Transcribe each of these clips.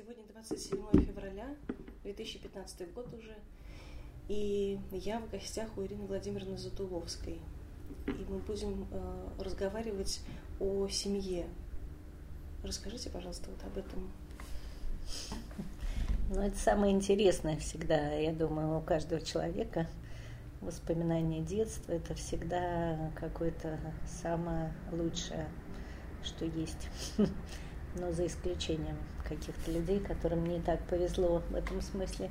Сегодня 27 февраля, 2015 год уже, и я в гостях у Ирины Владимировны Затуловской. И мы будем э, разговаривать о семье. Расскажите, пожалуйста, вот об этом. Ну, это самое интересное всегда, я думаю, у каждого человека. Воспоминания детства – это всегда какое-то самое лучшее, что есть. Но за исключением каких-то людей, которым не так повезло в этом смысле.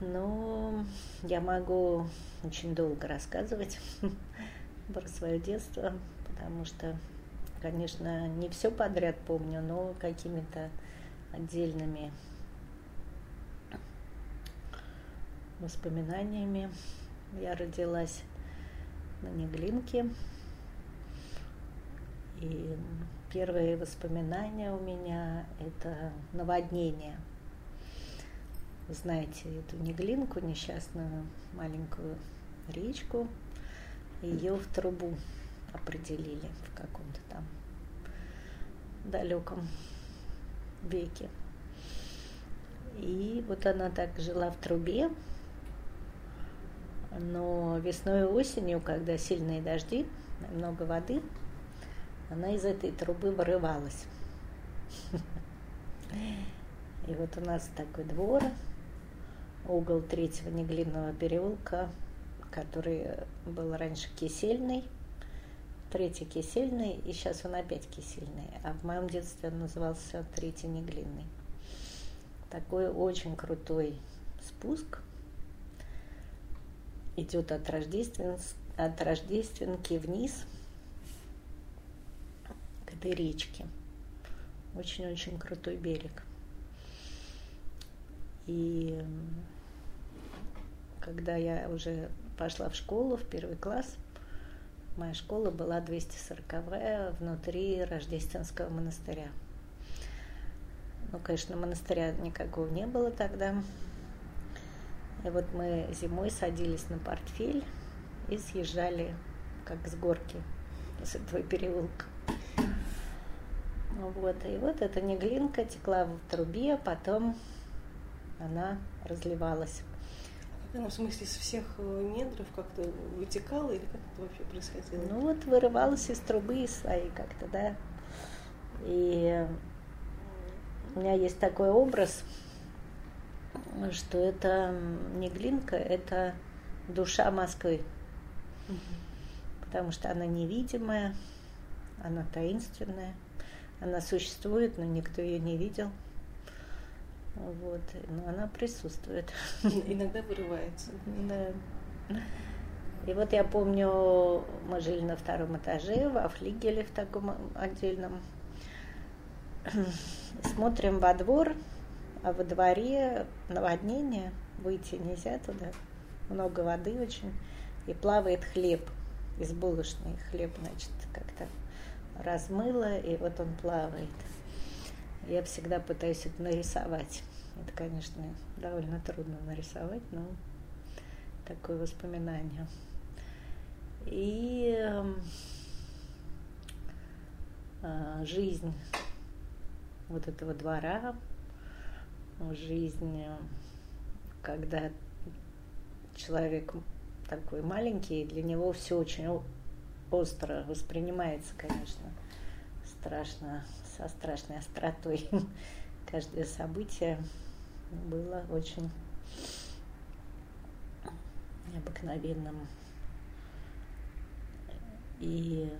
Но я могу очень долго рассказывать про свое детство, потому что, конечно, не все подряд помню, но какими-то отдельными воспоминаниями. Я родилась на Неглинке, и первые воспоминания у меня – это наводнение. Вы знаете эту Неглинку, несчастную маленькую речку, ее в трубу определили в каком-то там далеком веке. И вот она так жила в трубе, но весной и осенью, когда сильные дожди, много воды – она из этой трубы вырывалась. И вот у нас такой двор, угол третьего неглинного переулка, который был раньше кисельный, третий кисельный, и сейчас он опять кисельный. А в моем детстве он назывался третий неглинный. Такой очень крутой спуск идет от, Рождествен... от Рождественки вниз – этой речки. Очень-очень крутой берег. И когда я уже пошла в школу, в первый класс, моя школа была 240-я внутри Рождественского монастыря. Ну, конечно, монастыря никакого не было тогда. И вот мы зимой садились на портфель и съезжали как с горки с этого переулка. Вот, и вот эта неглинка текла в трубе, потом она разливалась. Как она, в смысле, из всех э, недров как-то вытекала или как это вообще происходило? Ну вот вырывалась из трубы своей как-то, да. И у меня есть такой образ, что это не глинка, это душа Москвы. Угу. Потому что она невидимая, она таинственная. Она существует, но никто ее не видел. Вот, но она присутствует. Иногда вырывается. Да. И вот я помню, мы жили на втором этаже, во флигеле в таком отдельном. Смотрим во двор, а во дворе наводнение, выйти нельзя туда, много воды очень, и плавает хлеб из булочной, хлеб, значит, как-то размыло, и вот он плавает. Я всегда пытаюсь это нарисовать. Это, конечно, довольно трудно нарисовать, но такое воспоминание. И э, жизнь вот этого двора, жизнь, когда человек такой маленький, для него все очень остро воспринимается, конечно, страшно, со страшной остротой. Каждое событие было очень необыкновенным. И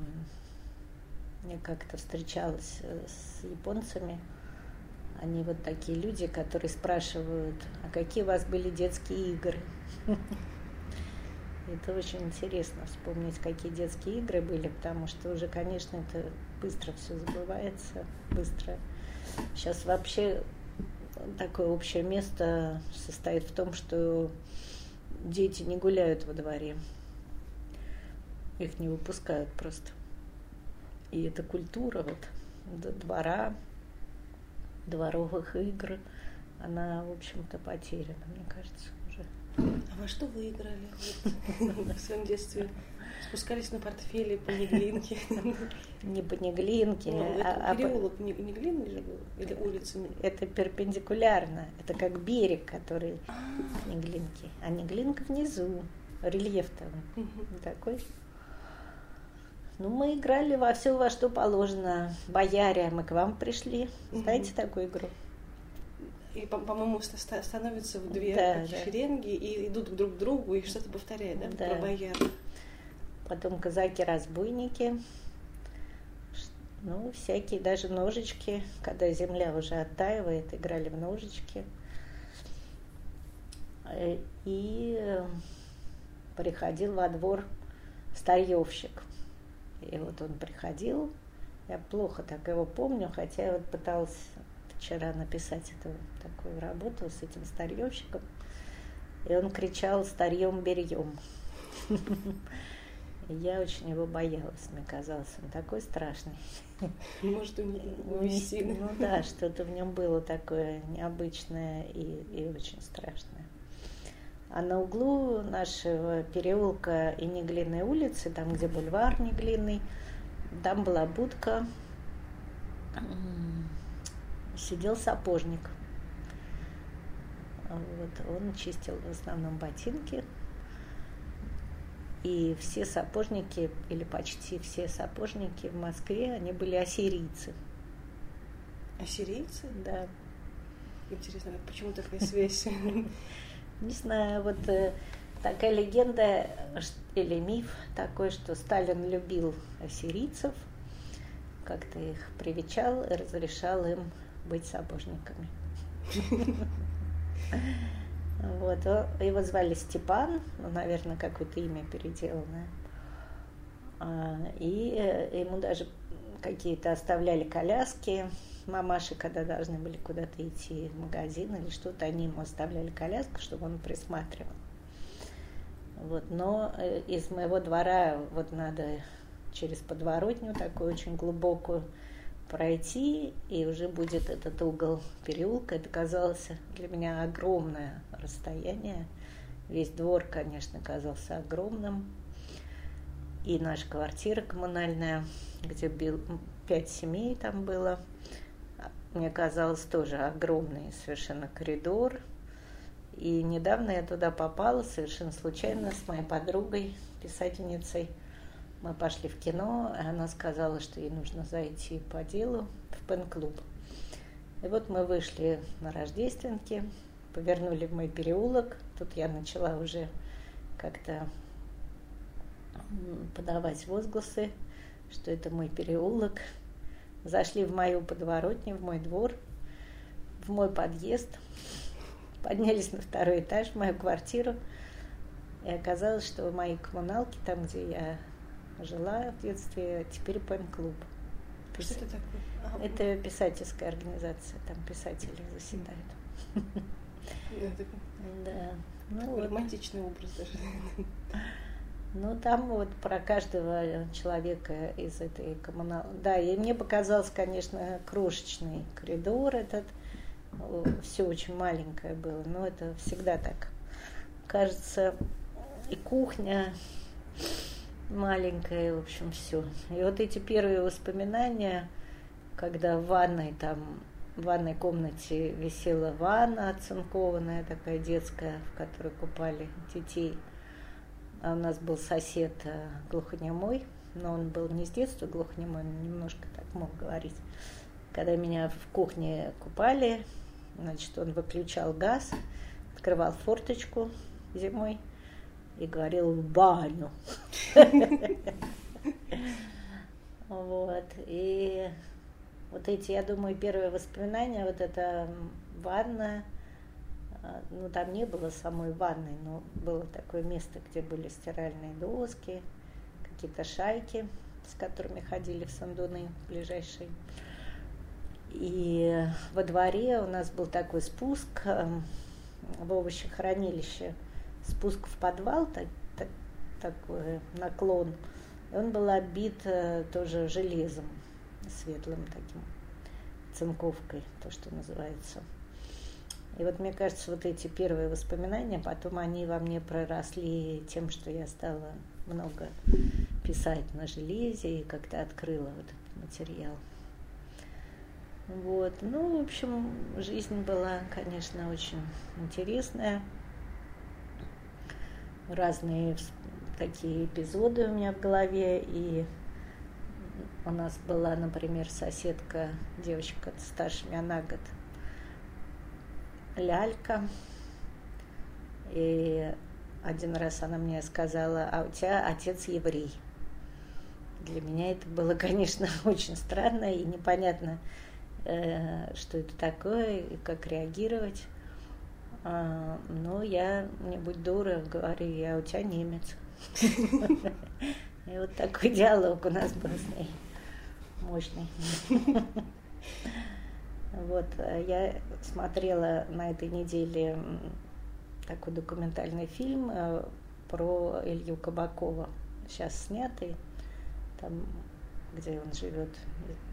я как-то встречалась с японцами. Они вот такие люди, которые спрашивают, а какие у вас были детские игры? Это очень интересно вспомнить, какие детские игры были, потому что уже, конечно, это быстро все забывается, быстро. Сейчас вообще такое общее место состоит в том, что дети не гуляют во дворе. Их не выпускают просто. И эта культура вот двора, дворовых игр, она, в общем-то, потеряна, мне кажется. А во что вы играли в своем детстве? Спускались на портфеле по Неглинке? Не по Неглинке, Ну, а, а переулок Не- Неглин же был? Или улица? это перпендикулярно. Это как берег, который Неглинки. А Неглинка внизу. Рельеф там такой. Ну, мы играли во все, во что положено. Бояре, мы к вам пришли. Знаете такую игру? И, по- по-моему, ста- становятся в две Да, да. шеренги и идут друг к другу и что-то повторяют, да? Да. Про бояр. Потом казаки-разбойники. Ну, всякие, даже ножички. Когда земля уже оттаивает, играли в ножички. Э, И э, приходил во двор старьевщик. И вот он приходил, я плохо так его помню, хотя я вот пыталась вчера написать эту такую работу с этим старьевщиком. И он кричал старьем берьем. Я очень его боялась, мне казалось, он такой страшный. Может, у них Ну, увести. Ну да, что-то в нем было такое необычное и, и очень страшное. А на углу нашего переулка и Неглинной улицы, там, где бульвар Неглинный, там была будка, сидел сапожник. Вот, он чистил в основном ботинки. И все сапожники, или почти все сапожники в Москве, они были ассирийцы. Ассирийцы? Да. Интересно, почему такая связь? Не знаю, вот э, такая легенда или миф такой, что Сталин любил ассирийцев, как-то их привечал и разрешал им быть сапожниками. Вот, его звали Степан, ну, наверное, какое-то имя переделанное. А, И э, ему даже какие-то оставляли коляски. Мамаши, когда должны были куда-то идти в магазин или что-то, они ему оставляли коляску, чтобы он присматривал. Вот, но э, из моего двора вот надо через подворотню такую очень глубокую пройти, и уже будет этот угол переулка. Это казалось для меня огромное расстояние. Весь двор, конечно, казался огромным. И наша квартира коммунальная, где пять семей там было, мне казалось тоже огромный совершенно коридор. И недавно я туда попала совершенно случайно с моей подругой, писательницей. Мы пошли в кино, и она сказала, что ей нужно зайти по делу в пен-клуб. И вот мы вышли на Рождественке, повернули в мой переулок. Тут я начала уже как-то подавать возгласы, что это мой переулок. Зашли в мою подворотню, в мой двор, в мой подъезд, поднялись на второй этаж, в мою квартиру. И оказалось, что мои коммуналки, там, где я жила в детстве, теперь пен-клуб. Что это такое? Это писательская организация, там писатели заседают. Да. Ну, романтичный образ даже. Ну, там вот про каждого человека из этой коммунал... Да, и мне показался, конечно, крошечный коридор этот. Все очень маленькое было, но это всегда так. Кажется, и кухня маленькая, в общем, все. И вот эти первые воспоминания, когда в ванной там в ванной комнате висела ванна оцинкованная, такая детская, в которой купали детей. А у нас был сосед э, глухонемой, но он был не с детства глухонемой, он немножко так мог говорить. Когда меня в кухне купали, значит, он выключал газ, открывал форточку зимой и говорил в баню. Вот. И вот эти, я думаю, первые воспоминания, вот эта ванна, а, ну там не было самой ванной, но было такое место, где были стиральные доски, какие-то шайки, с которыми ходили в сандуны ближайшие. И во дворе у нас был такой спуск эм, в овощехранилище, спуск в подвал, так, так- такой наклон. И он был обит э, тоже железом светлым таким, цинковкой, то, что называется. И вот мне кажется, вот эти первые воспоминания, потом они во мне проросли тем, что я стала много писать на железе и как-то открыла вот этот материал. Вот. Ну, в общем, жизнь была, конечно, очень интересная. Разные такие эпизоды у меня в голове. И у нас была, например, соседка, девочка старше меня на год, лялька. И один раз она мне сказала, а у тебя отец еврей. Для меня это было, конечно, очень странно и непонятно, э, что это такое и как реагировать. А, но я, не будь дура, говорю, я у тебя немец. И вот такой диалог у нас был с ней мощный. Вот, я смотрела на этой неделе такой документальный фильм э, про Илью Кабакова, сейчас снятый, там, где он живет,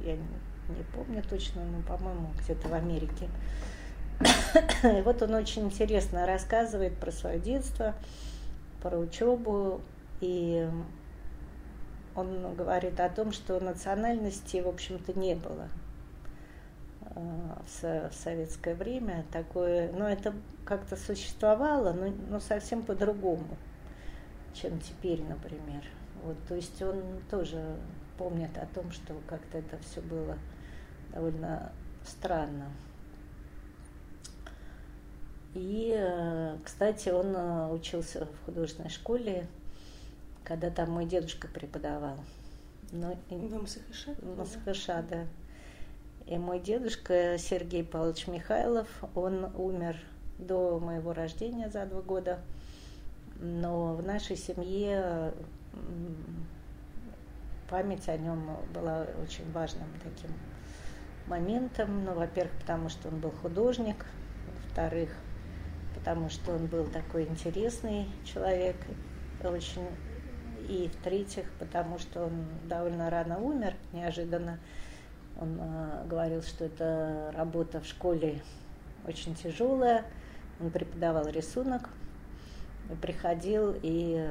я не помню точно, но, по-моему, где-то в Америке. И вот он очень интересно рассказывает про свое детство, про учебу, и он говорит о том, что национальности, в общем-то, не было в советское время такое, но это как-то существовало, но, но совсем по-другому, чем теперь, например. Вот, то есть он тоже помнит о том, что как-то это все было довольно странно. И, э, кстати, он э, учился в художественной школе, когда там мой дедушка преподавал. Но, в МСХШ? В МСХШ, да. И мой дедушка Сергей Павлович Михайлов, он умер до моего рождения за два года. Но в нашей семье память о нем была очень важным таким моментом. Ну, во-первых, потому что он был художник, во-вторых, потому что он был такой интересный человек, очень и в-третьих, потому что он довольно рано умер, неожиданно. Он э, говорил, что эта работа в школе очень тяжелая. Он преподавал рисунок, приходил и,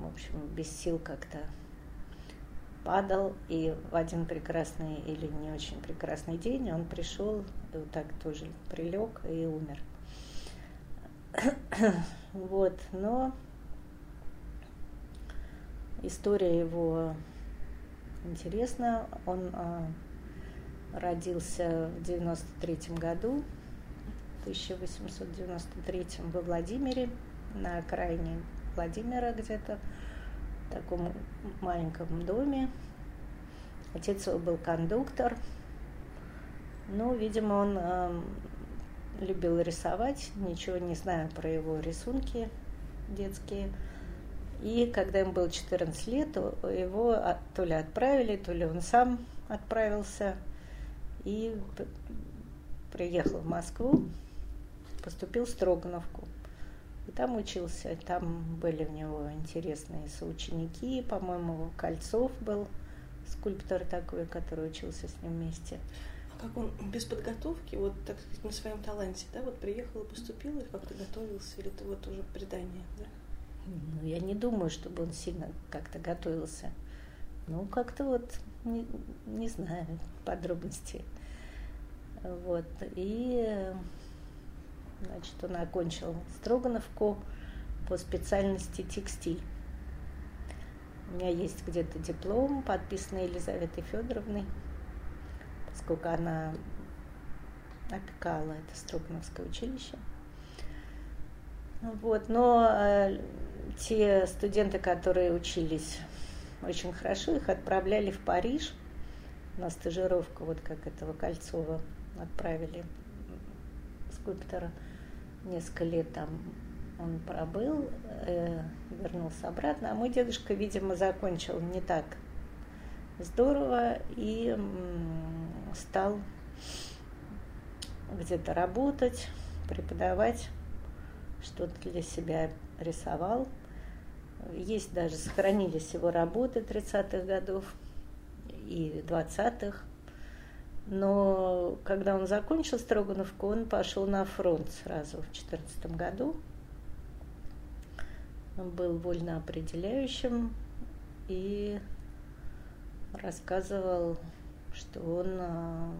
в общем, без сил как-то падал. И в один прекрасный или не очень прекрасный день он пришел, вот так тоже прилег и умер. Вот, но история его интересна. Он а, родился в 93 году, в 1893 во Владимире, на окраине Владимира где-то, в таком маленьком доме. Отец его был кондуктор. Ну, видимо, он э, любил рисовать, ничего не знаю про его рисунки детские. И когда ему было 14 лет, его то ли отправили, то ли он сам отправился и приехал в Москву, поступил в Строгановку. И там учился, там были у него интересные соученики, по-моему, Кольцов был скульптор такой, который учился с ним вместе. Как он без подготовки, вот так сказать, на своем таланте, да, вот приехал и поступил, и как-то готовился, или это вот уже предание, да? Ну, я не думаю, чтобы он сильно как-то готовился. Ну, как-то вот, не, не знаю подробностей. Вот. И, значит, он окончил Строгановку по специальности текстиль. У меня есть где-то диплом, подписанный Елизаветой Федоровной, поскольку она опекала это Строгановское училище. Вот, но э, те студенты, которые учились очень хорошо, их отправляли в Париж на стажировку, вот как этого Кольцова отправили скульптора. Несколько лет там он пробыл, э, вернулся обратно. А мой дедушка, видимо, закончил не так здорово и стал где-то работать, преподавать, что-то для себя рисовал. Есть даже, сохранились его работы 30-х годов и 20-х. Но когда он закончил Строгановку, он пошел на фронт сразу в 2014 году. Он был вольно определяющим и рассказывал, что он а,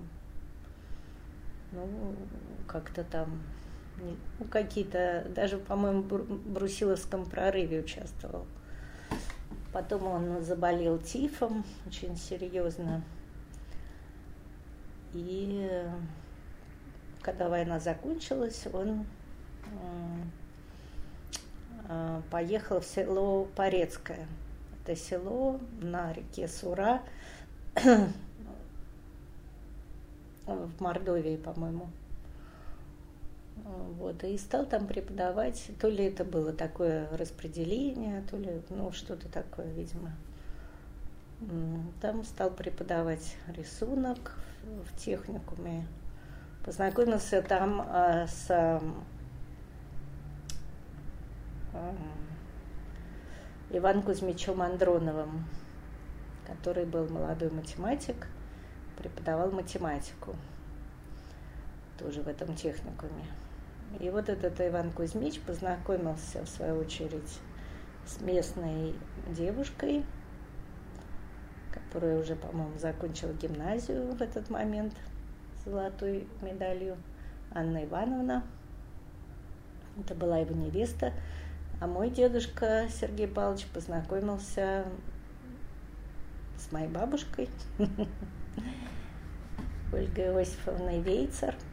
ну, как-то там ну, какие-то, даже, по-моему, в Брусиловском прорыве участвовал. Потом он заболел тифом очень серьезно. И когда война закончилась, он а, поехал в село Порецкое. Это село на реке Сура в Мордовии, по-моему. Вот, и стал там преподавать, то ли это было такое распределение, то ли, ну, что-то такое, видимо. Там стал преподавать рисунок в техникуме. Познакомился там а, с а, Иваном Кузьмичем Андроновым, который был молодой математик, преподавал математику тоже в этом техникуме. И вот этот Иван Кузьмич познакомился, в свою очередь, с местной девушкой, которая уже, по-моему, закончила гимназию в этот момент с золотой медалью, Анна Ивановна. Это была его невеста. А мой дедушка Сергей Павлович познакомился с моей бабушкой, Ольгой Иосифовной Вейцер –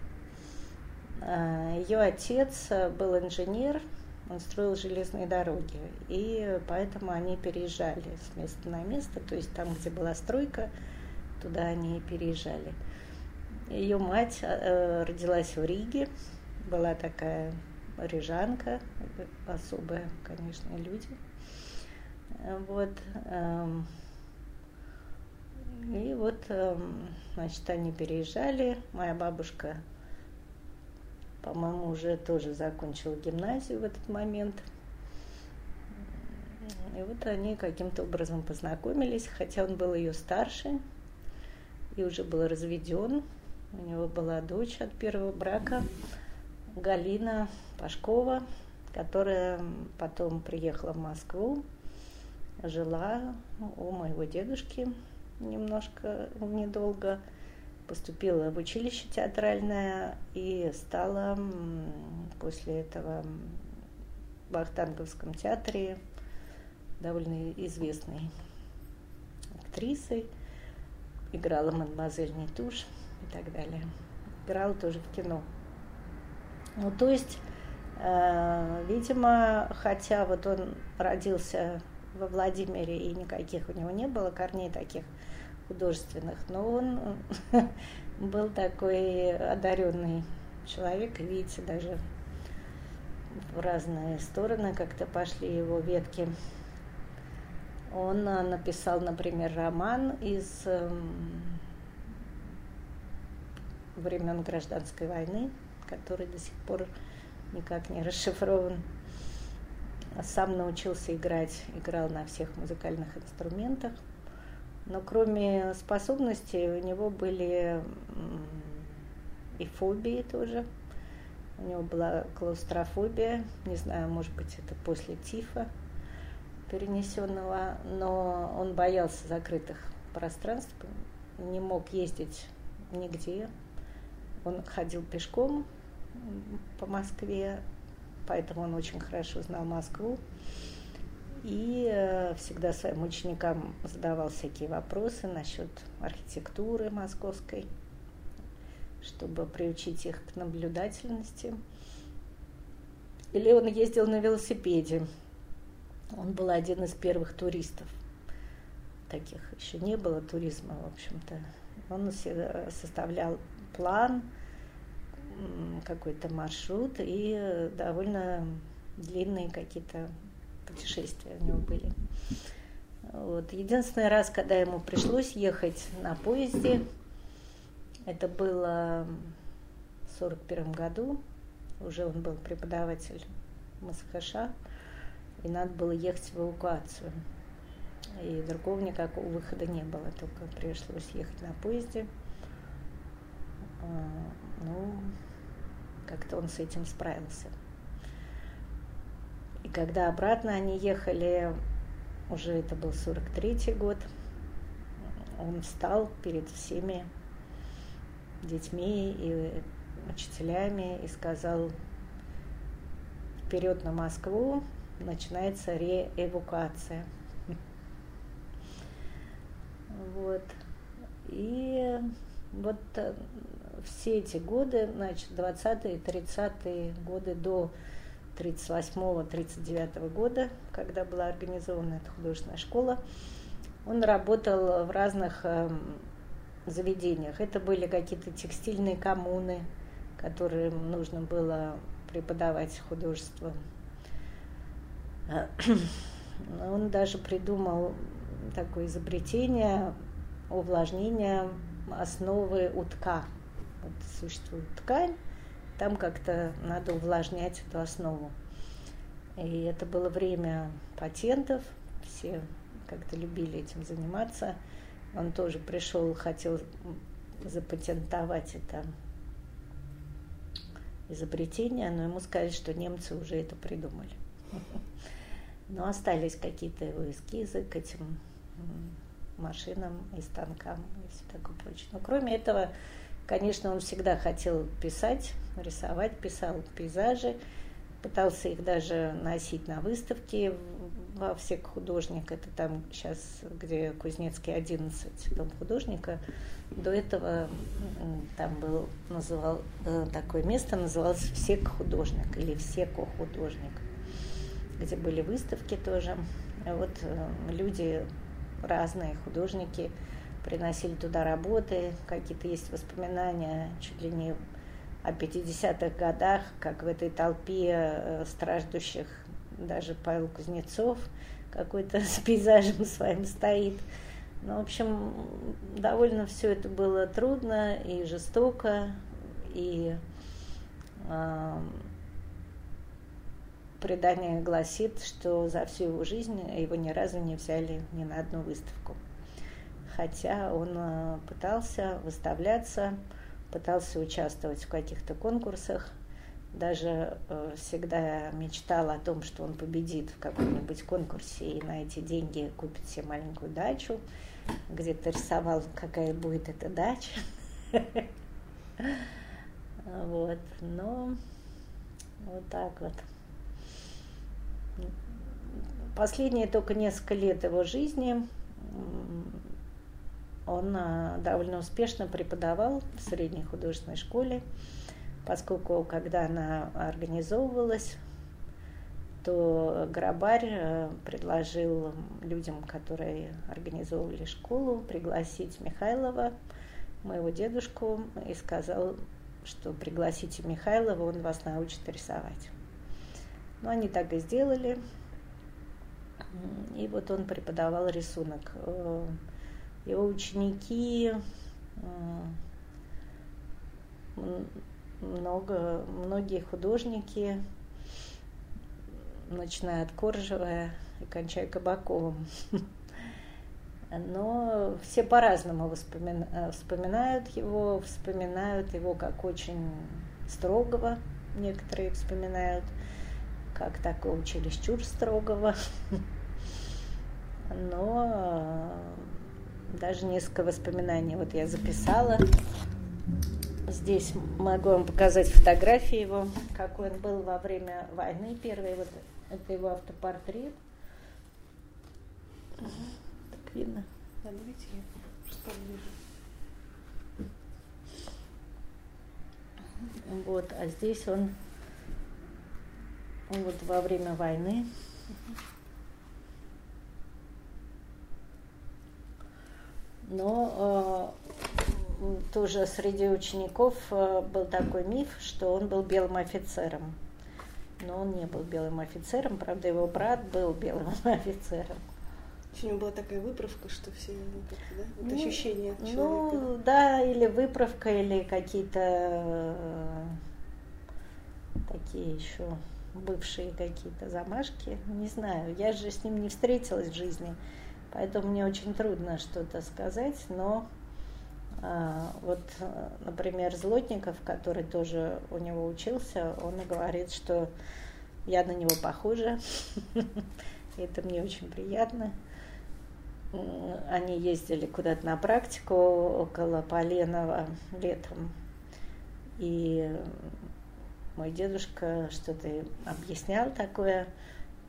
а, Ее отец был инженер, он строил железные дороги, и поэтому они переезжали с места на место, то есть там, где была стройка, туда они переезжали. Ее мать э, родилась в Риге, была такая рижанка, особые, конечно, люди. Вот. Эм, и вот, эм, значит, они переезжали. Моя бабушка по-моему, уже тоже закончила гимназию в этот момент. И вот они каким-то образом познакомились, хотя он был ее старше и уже был разведен. У него была дочь от первого брака, Галина Пашкова, которая потом приехала в Москву, жила у моего дедушки немножко недолго – поступила в училище театральное и стала после этого в Ахтанговском театре довольно известной актрисой. Играла мадемуазель Нетуш и так далее. Играла тоже в кино. Ну, то есть, видимо, хотя вот он родился во Владимире и никаких у него не было корней таких художественных, но он был такой одаренный человек, видите, даже в разные стороны как-то пошли его ветки. Он а, написал, например, роман из эм, времен гражданской войны, который до сих пор никак не расшифрован. Сам научился играть, играл на всех музыкальных инструментах – но кроме способностей у него были и фобии тоже. У него была клаустрофобия, не знаю, может быть, это после тифа перенесенного, но он боялся закрытых пространств, не мог ездить нигде. Он ходил пешком по Москве, поэтому он очень хорошо знал Москву и э, всегда своим ученикам задавал всякие вопросы насчет архитектуры московской, чтобы приучить их к наблюдательности. Или он ездил на велосипеде. Он был один из первых туристов. Таких еще не было туризма, в общем-то. Он составлял план, какой-то маршрут и довольно длинные какие-то путешествия у него были. Вот. Единственный раз, когда ему пришлось ехать на поезде, это было в 1941 году, уже он был преподаватель МСХШ, и надо было ехать в эвакуацию. И другого никакого выхода не было, только пришлось ехать на поезде. Ну, как-то он с этим справился. И когда обратно они ехали, уже это был 43-й год, он встал перед всеми детьми и учителями и сказал, вперед на Москву, начинается реэвакуация. Вот. И вот э, все эти годы, значит, 20-е, 30-е годы до 38-39 года, когда была организована эта художественная школа, он работал в разных эм, заведениях. Это были какие-то текстильные коммуны, которым нужно было преподавать художество. Он даже придумал такое изобретение увлажнения основы утка. Вот существует ткань, там как-то надо увлажнять эту основу. И это было время патентов, все как-то любили этим заниматься. Он тоже пришел, хотел запатентовать это изобретение, но ему сказали, что немцы уже это придумали. Но остались какие-то его эскизы к этим машинам и станкам и все такое прочее. Но кроме этого, конечно, он всегда хотел писать, рисовать, писал пейзажи, пытался их даже носить на выставки во всех художник, это там сейчас, где Кузнецкий 11, дом художника, до этого там был, называл, э, такое место называлось Всек художник или Всеко художник, где были выставки тоже. Вот э, люди разные, художники, приносили туда работы, какие-то есть воспоминания чуть ли не о 50-х годах, как в этой толпе э, страждущих даже Павел Кузнецов какой-то с пейзажем своим стоит. Ну, в общем, довольно все это было трудно и жестоко, и э, предание гласит, что за всю его жизнь его ни разу не взяли ни на одну выставку. Хотя он э, пытался выставляться, пытался участвовать в каких-то конкурсах, даже э, всегда мечтал о том, что он победит в каком-нибудь конкурсе и на эти деньги купит себе маленькую дачу. Где-то рисовал, какая будет эта дача. Вот, но вот так вот. Последние только несколько лет его жизни он э, довольно успешно преподавал в средней художественной школе поскольку когда она организовывалась, то Грабарь э, предложил людям, которые организовывали школу, пригласить Михайлова, моего дедушку, и сказал, что пригласите Михайлова, он вас научит рисовать. Ну, они так и сделали. И вот он преподавал рисунок. Э, его ученики э, много, многие художники, начиная от Коржева и кончая Кабаковым. Но все по-разному вспоминают его, вспоминают его как очень строгого, некоторые вспоминают как такого чересчур строгого. Но даже несколько воспоминаний вот я записала. Здесь могу вам показать фотографии его, какой он был во время войны. Первый вот это его автопортрет. Угу. Так видно? Да, давайте я просто поближе. Вот, а здесь он, он вот во время войны. Но э, тоже среди учеников э, был такой миф, что он был белым офицером. Но он не был белым офицером, правда, его брат был белым офицером. У него была такая выправка, что все ну, да? вот ну, ощущения человека. Ну, да, или выправка, или какие-то э, такие еще бывшие какие-то замашки. Не знаю, я же с ним не встретилась в жизни, поэтому мне очень трудно что-то сказать, но А, вот, например, Злотников, который тоже у него учился, он говорит, что я на него похожа. Это мне очень приятно. Они ездили куда-то на практику около Поленова летом. И мой дедушка что-то объяснял такое.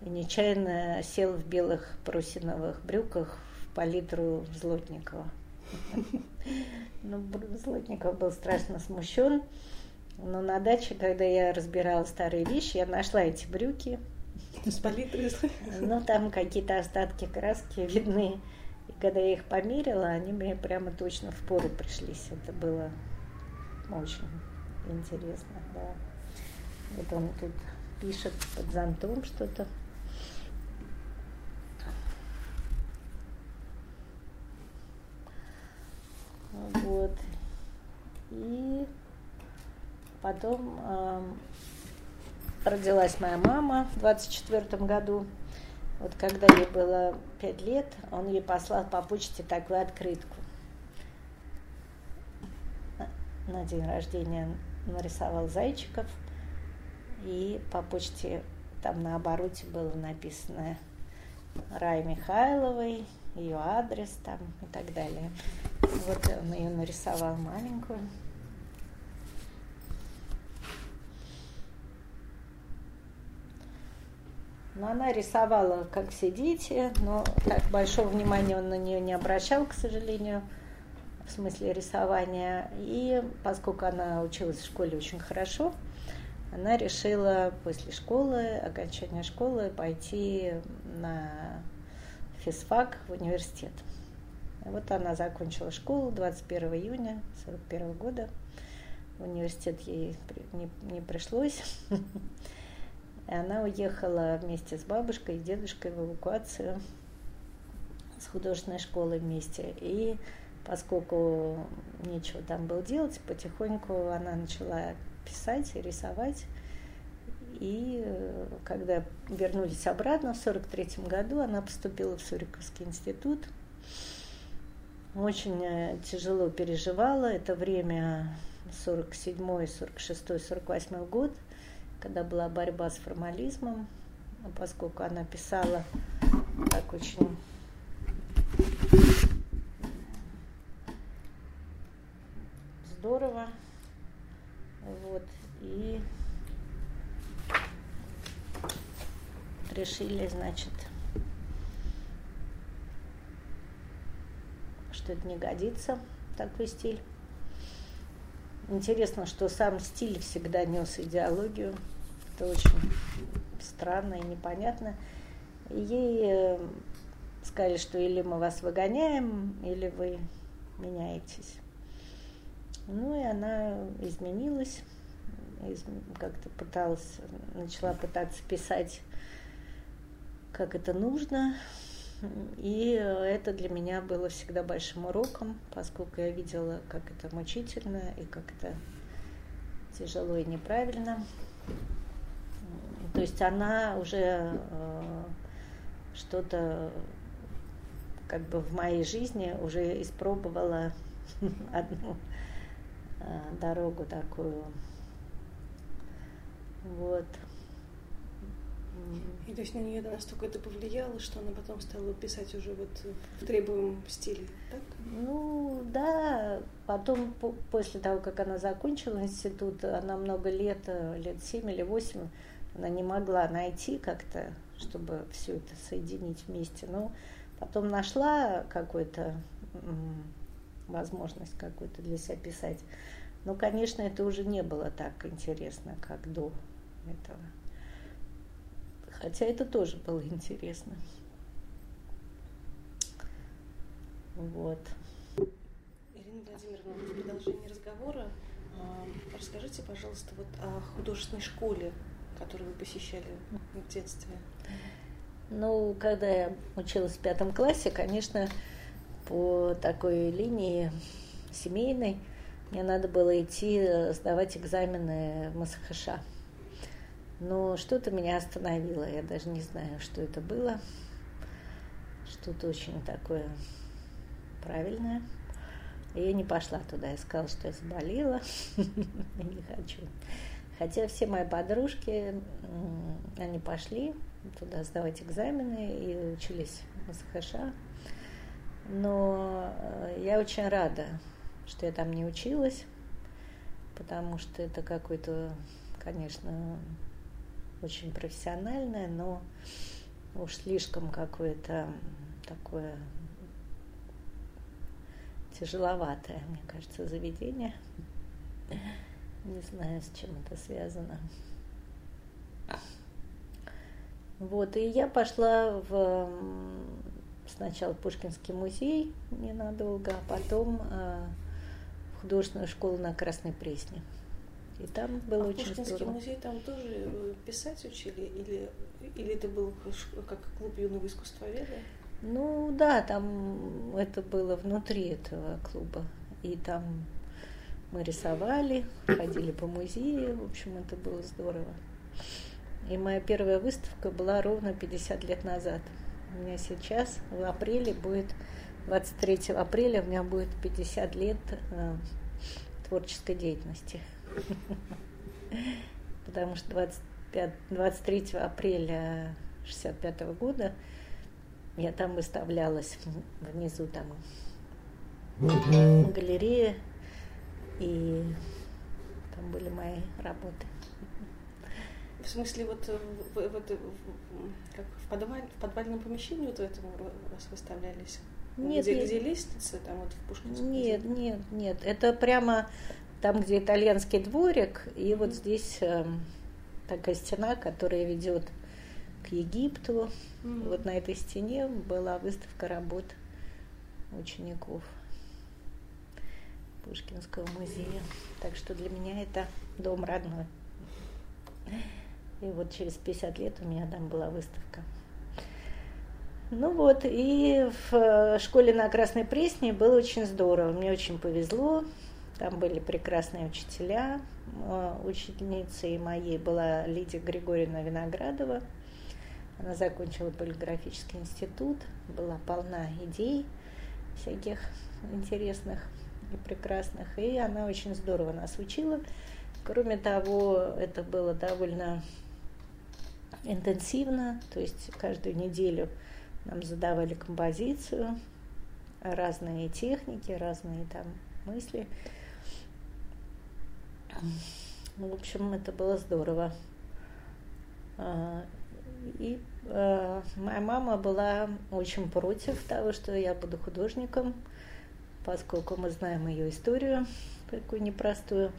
И нечаянно сел в белых парусиновых брюках в палитру Злотникова. Ну, Злотников был страшно смущен. Но на даче, когда я разбирала старые вещи, я нашла эти брюки. С палитрой? Ну, там какие-то остатки краски видны. И когда я их померила, они мне прямо точно в пору пришлись. Это было очень интересно, да. Вот он тут пишет под зонтом что-то. Вот. И потом э, родилась моя мама в 24 году. Вот когда ей было пять лет, он ей послал по почте такую открытку. На день рождения нарисовал зайчиков, и по почте там на обороте было написано Рай Михайловой, ее адрес там и так далее. Вот он ее нарисовал маленькую. Но она рисовала, как все дети, но так большого внимания он на нее не обращал, к сожалению, в смысле рисования. И поскольку она училась в школе очень хорошо, она решила после школы, окончания школы, пойти на физфак в университет. Вот она закончила школу 21 июня 1941 года. В университет ей не, не пришлось. И она уехала вместе с бабушкой и дедушкой в эвакуацию с художественной школы вместе. И поскольку нечего там было делать, потихоньку она начала писать и рисовать. И э, когда вернулись обратно в 1943 году, она поступила в Суриковский институт. Очень э, тяжело переживала это время 47 46 48 год – когда была борьба с формализмом, а поскольку она писала так очень здорово, вот, и решили, значит, что это не годится, такой стиль. Интересно, что сам стиль всегда нес идеологию. Это очень странно и непонятно. Ей э, сказали, что или мы вас выгоняем, или вы меняетесь. Ну и она изменилась, как-то пыталась, начала пытаться писать, как это нужно. И это для меня было всегда большим уроком, поскольку я видела, как это мучительно и как это тяжело и неправильно. То есть она уже э, что-то как бы в моей жизни уже испробовала одну э, дорогу такую. Вот. И то есть на нее настолько это повлияло, что она потом стала писать уже вот в требуемом стиле, так? Ну да, потом после того, как она закончила институт, она много лет, э, лет семь или восемь, она не могла найти как-то, чтобы все это соединить вместе. Но потом нашла какую-то возможность какую-то для себя писать. Но, конечно, это уже не было так интересно, как до этого. Хотя это тоже было интересно. Вот. Ирина Владимировна, в продолжении разговора а, расскажите, пожалуйста, вот о художественной школе, которую вы посещали в детстве. Ну, когда я училась в пятом классе, конечно, по такой линии семейной мне надо было идти сдавать экзамены в МСХШ. Но что-то меня остановило, я даже не знаю, что это было. Что-то очень такое правильное. И я не пошла туда, я сказала, что я заболела, не хочу. Хотя все мои подружки, они пошли туда сдавать экзамены и учились в СХШ. Но э, я очень рада, что я там не училась, потому что это какой-то, конечно, очень профессиональное, но уж слишком какое-то такое тяжеловатое, мне кажется, заведение. Не знаю, с чем это связано. Вот, и я пошла в сначала в Пушкинский музей ненадолго, а потом э, в художественную школу на Красной Пресне. И там было а очень Пушкинский здорово. музей там тоже э, писать учили? Или, или это был как клуб юного искусствоведа? Ну да, там это было внутри этого клуба. И там мы рисовали, ходили по музею, в общем, это было здорово. И моя первая выставка была ровно 50 лет назад. У меня сейчас в апреле будет, 23 апреля у меня будет 50 лет э, творческой деятельности. Потому что 25, 23 апреля 65 года я там выставлялась внизу там галерея, и там были мои работы. В смысле, вот, э, в, в, в, как в, подваль, в подвальном помещении вот в этом у вас выставлялись? Нет, где, нет. где лестница, там вот в Пушкинском? Нет, нет, нет. Это прямо там, где итальянский дворик, и вот здесь э, такая стена, которая ведет к Египту. Mm-hmm. Вот на этой стене была выставка работ учеников Пушкинского музея. Так что для меня это дом родной. И вот через 50 лет у меня там была выставка. Ну вот, и в школе на Красной Пресне было очень здорово. Мне очень повезло. Там были прекрасные учителя. Учительницей моей была Лидия Григорьевна Виноградова. Она закончила полиграфический институт, была полна идей всяких интересных и прекрасных. И она очень здорово нас учила. Кроме того, это было довольно интенсивно, то есть каждую неделю нам задавали композицию, разные техники, разные там мысли. Ну, в общем, это было здорово. И э, моя мама была очень против того, что я буду художником, поскольку мы знаем ее историю, такую непростую.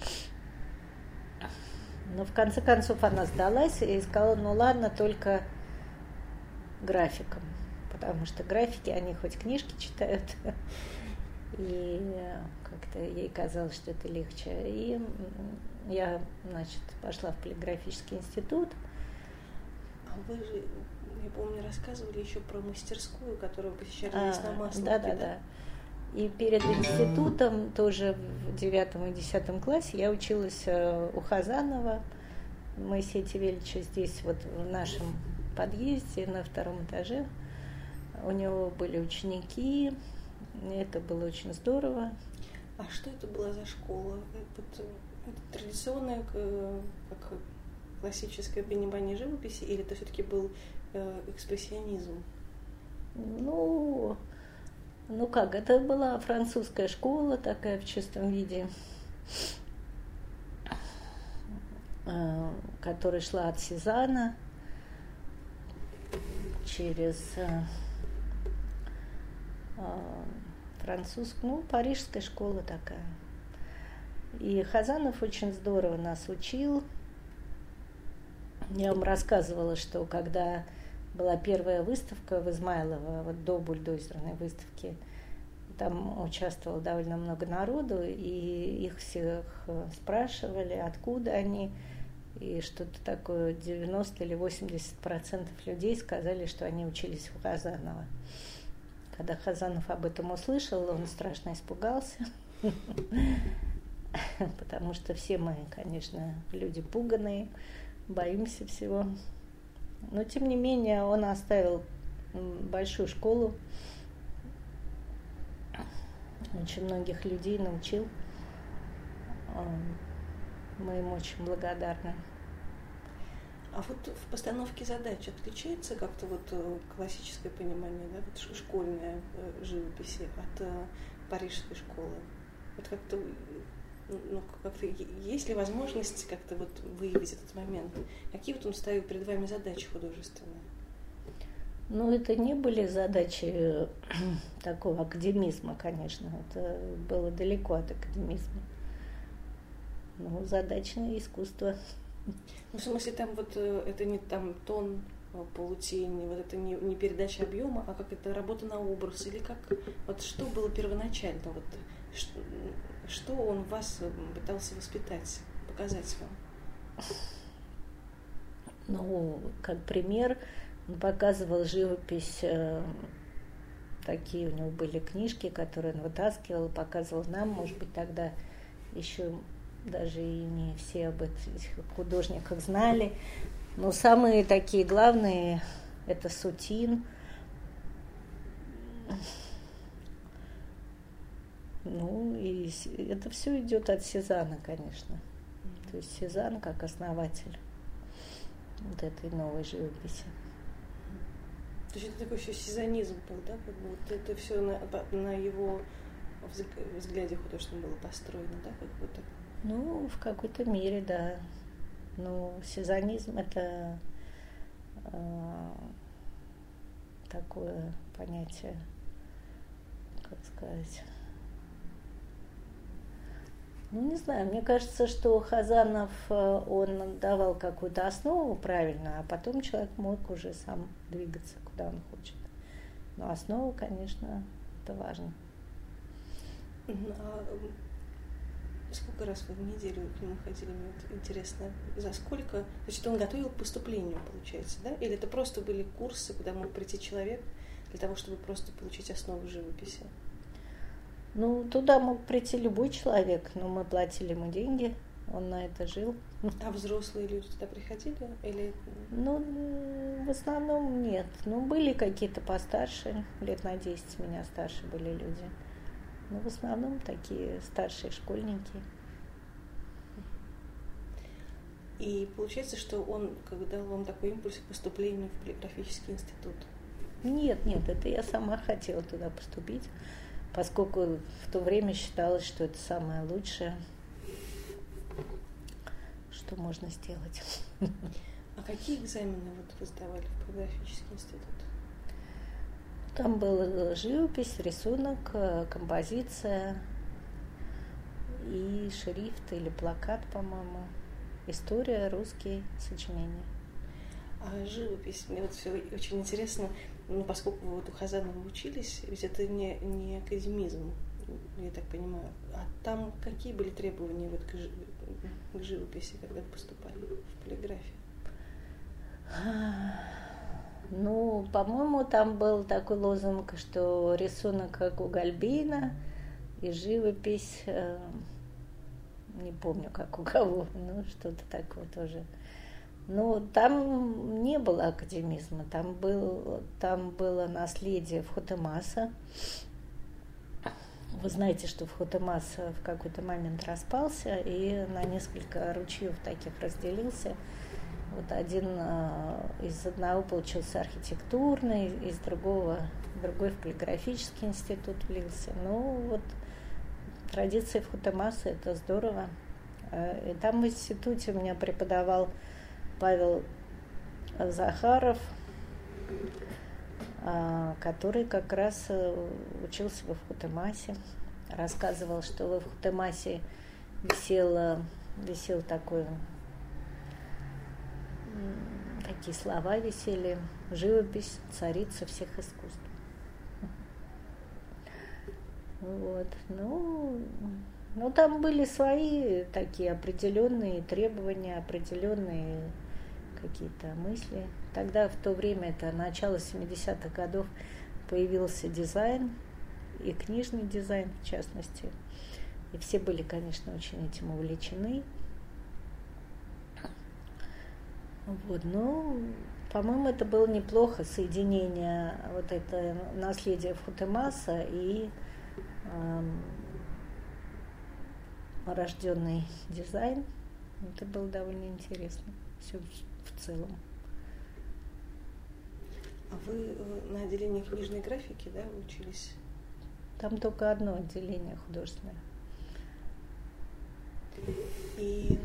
Но в конце концов она сдалась и сказала, ну ладно, только графиком, потому что графики, они хоть книжки читают, и как-то ей казалось, что это легче. И я, значит, пошла в полиграфический институт. А вы же, я помню, рассказывали еще про мастерскую, которую посещали а, на Масловке, да, да, да. И перед институтом, тоже в девятом и десятом классе, я училась у Хазанова, Моисея Тевельевича, здесь вот в нашем подъезде на втором этаже. У него были ученики, это было очень здорово. А что это была за школа? Это, это традиционная, как классическое понимание живописи, или это все-таки был э, экспрессионизм? Ну, ну как, это была французская школа такая в чистом виде, которая шла от Сезана через французскую, ну, парижская школа такая. И Хазанов очень здорово нас учил. Я вам рассказывала, что когда была первая выставка в Измайлово, вот до бульдозерной выставки, там участвовало довольно много народу, и их всех спрашивали, откуда они, и что-то такое, 90 или 80 процентов людей сказали, что они учились у Хазанова. Когда Хазанов об этом услышал, он страшно испугался, потому что все мы, конечно, люди пуганые, боимся всего. Но, тем не менее, он оставил большую школу очень многих людей научил. Мы ему очень благодарны. А вот в постановке задач отличается как-то вот э, классическое понимание, да, вот школьная э, живописи от э, парижской школы? Вот как-то ну, как-то есть ли возможность как-то вот выявить этот момент? Какие вот он ставил перед вами задачи художественные? Ну, это не были задачи такого академизма, конечно. Это было далеко от академизма. Ну, задачное искусство. Ну, в смысле, там вот э, это не там тон э, полутени, вот это не, не передача объема, а как это работа на образ, или как, вот что было первоначально, вот что, что он вас э, пытался воспитать, показать вам? Ну, как пример, он показывал живопись, э, такие у него были книжки, которые он вытаскивал, показывал нам, может быть, тогда еще даже и не все об этих художниках знали. Но самые такие главные это Сутин. Ну, и это все идет от Сезана, конечно. То есть Сезанн как основатель вот этой новой живописи. То есть это такой еще сезонизм был, да? Как бы вот это все на, на его взгляде художественном было построено, да, как будто? Ну, в какой-то мере, да. Ну, сезонизм это э, такое понятие, как сказать. Ну, не знаю, мне кажется, что Хазанов, э, он давал какую-то основу правильно, а потом человек мог уже сам двигаться, куда он хочет. Но основа, конечно, это важно. Сколько раз вы в неделю к нему ходили? Мне вот интересно, за сколько? Значит, он готовил к поступлению, получается, да? Или это просто были курсы, куда мог прийти человек для того, чтобы просто получить основу живописи? Ну, туда мог прийти любой человек, но мы платили ему деньги, он на это жил. А взрослые люди туда приходили? Или... Ну, в основном нет. Ну, были какие-то постарше, лет на 10 меня старше были люди. Но в основном такие старшие школьники. И получается, что он как дал вам такой импульс к поступлению в полиграфический институт? Нет, нет, это я сама хотела туда поступить поскольку в то время считалось, что это самое лучшее, что можно сделать. А какие экзамены вот вы сдавали в полиграфический институт? Там был живопись, рисунок, э, композиция и шрифт или плакат, по-моему. История, русские сочинения. А живопись, мне вот все очень интересно ну, поскольку вы вот у Хазанова учились, ведь это не, не академизм, я так понимаю. А там какие были требования вот к, к живописи, когда поступали в полиграфию? Ну, по-моему, там был такой лозунг, что рисунок как у Гальбина и живопись, э, не помню, как у кого, ну, что-то такое тоже. Ну, там не было академизма, там, был, там было наследие Фхотемаса. Вы знаете, что Фхотемас в какой-то момент распался и на несколько ручьев таких разделился. Вот один а, из одного получился архитектурный, из другого другой в полиграфический институт влился. Ну, вот традиции Фхотемаса – это здорово. А, и там в институте у меня преподавал Павел Захаров, а, который как раз э, учился во Вхутемасе, рассказывал, что во Вхутемасе висел, висел такой, такие слова висели, живопись царица всех искусств. Вот, ну, ну, там были свои такие определенные требования, определенные какие-то мысли. Тогда, в то время, это начало 70-х годов, появился дизайн, и книжный дизайн в частности. И все были, конечно, очень этим увлечены. Вот, ну, по-моему, это было неплохо, соединение вот это наследия Футемаса и рожденный дизайн. Это было довольно интересно. Все в целом. А вы на отделении книжной графики, да, учились? Там только одно отделение художественное. И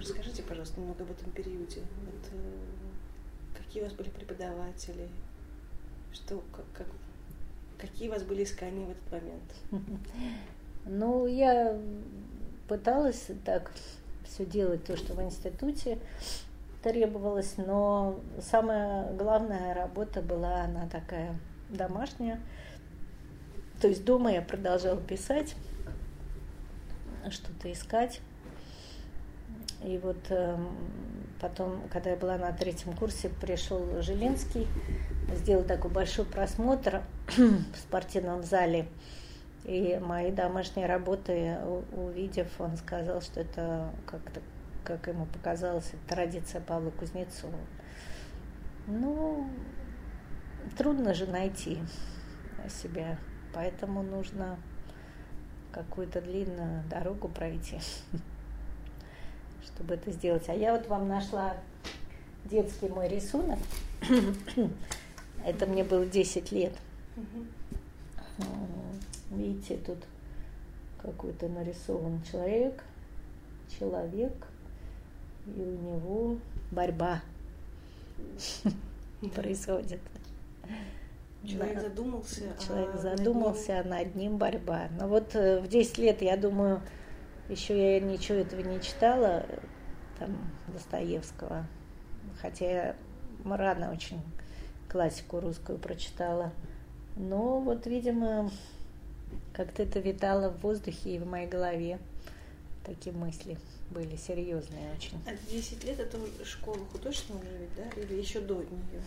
расскажите, пожалуйста, немного об этом периоде. Вот, э, какие у вас были преподаватели? Что, как, как, какие у вас были искания в этот момент? Ну, я пыталась так все делать, то, что в институте требовалось, но самая главная работа была она такая домашняя. То есть дома я продолжала писать, что-то искать. И вот э, потом, когда я была на третьем курсе, пришел Жилинский, сделал такой большой просмотр в спортивном зале. И мои домашние работы, увидев, он сказал, что это как-то, как ему показалось, традиция Павла Кузнецова. Ну, трудно же найти себя, поэтому нужно какую-то длинную дорогу пройти, чтобы это сделать. А я вот вам нашла детский мой рисунок. Это мне было 10 лет. Видите, тут какой-то нарисован человек, человек, и у него борьба происходит. Человек задумался. Человек а задумался, над ним... а над ним борьба. Но вот э, в 10 лет, я думаю, еще я ничего этого не читала, там, Достоевского. Хотя я рано очень классику русскую прочитала. Но вот, видимо, как-то это витало в воздухе и в моей голове. Такие мысли были серьезные очень. А 10 лет это школа художественного уже ведь, да? Или еще до нее?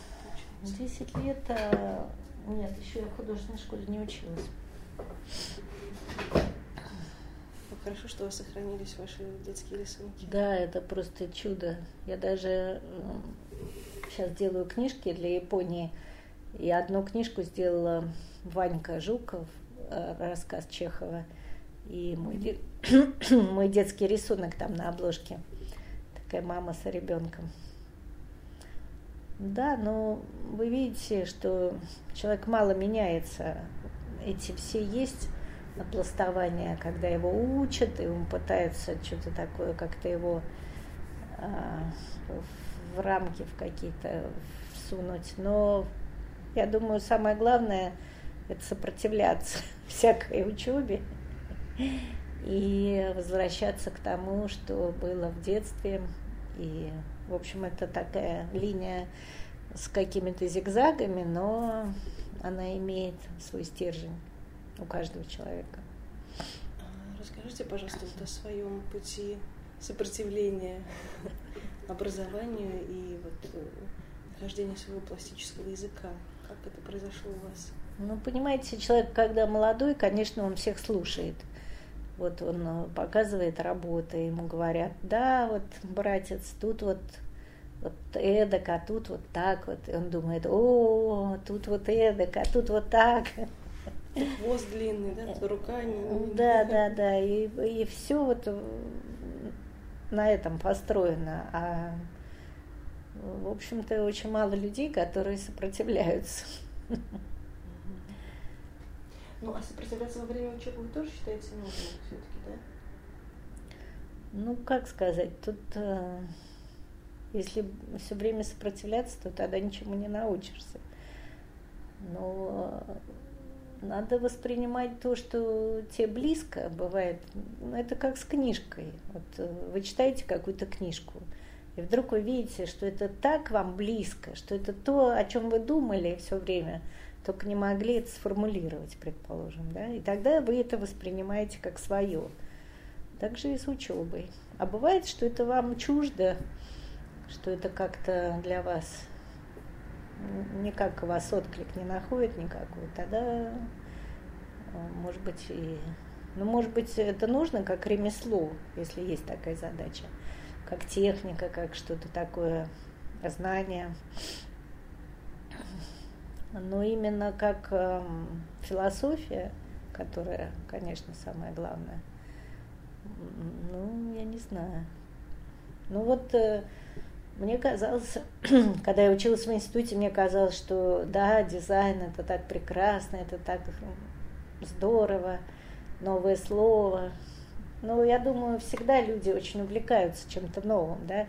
10 лет, а... нет, еще я в художественной школе не училась. Хорошо, что у вас сохранились ваши детские рисунки. Да, это просто чудо. Я даже сейчас делаю книжки для Японии. И одну книжку сделала Ванька Жуков, э, рассказ Чехова. И мой, де... мой детский рисунок там на обложке. Такая мама с ребенком. Да, но вы видите, что человек мало меняется. Эти все есть напластования, когда его учат, и он пытается что-то такое, как-то его а, в рамки в какие-то всунуть. Но я думаю, самое главное – это сопротивляться всякой учебе и возвращаться к тому, что было в детстве, и в общем, это такая линия с какими-то зигзагами, но она имеет свой стержень у каждого человека. А, расскажите, пожалуйста, вот о своем пути сопротивления образованию и вот э, нахождения своего пластического языка. Как это произошло у вас? Ну, понимаете, человек, когда молодой, конечно, он всех слушает – вот он э, показывает работы, ему говорят, да, вот, братец, тут вот вот эдак, а тут вот так вот. И он думает, о, тут вот эдак, а тут вот так. Хвост длинный, да, рука не... Да, да, да, и, и все вот на этом построено. А в общем-то очень мало людей, которые сопротивляются. Ну, а сопротивляться во время учебы вы тоже считаете нужным все-таки, да? Ну, как сказать, тут э, если все время сопротивляться, то тогда ничему не научишься. Но э, надо воспринимать то, что тебе близко бывает. Ну, это как с книжкой. Вот э, вы читаете какую-то книжку, и вдруг вы видите, что это так вам близко, что это то, о чем вы думали все время – только не могли это сформулировать, предположим, да, и тогда вы это воспринимаете как свое. Так же и с учебой. А бывает, что это вам чуждо, что это как-то для вас никак у вас отклик не находит никакой, тогда, э, может быть, и... Ну, может быть, это нужно как ремесло, если есть такая задача, как техника, как что-то такое, знание но именно как э, философия которая, конечно, самое главное. Ну, я не знаю. Ну вот э, мне казалось, когда я училась в институте, мне казалось, что да, дизайн это так прекрасно, это так здорово, новое слово. Но я думаю, всегда люди очень увлекаются чем-то новым, да.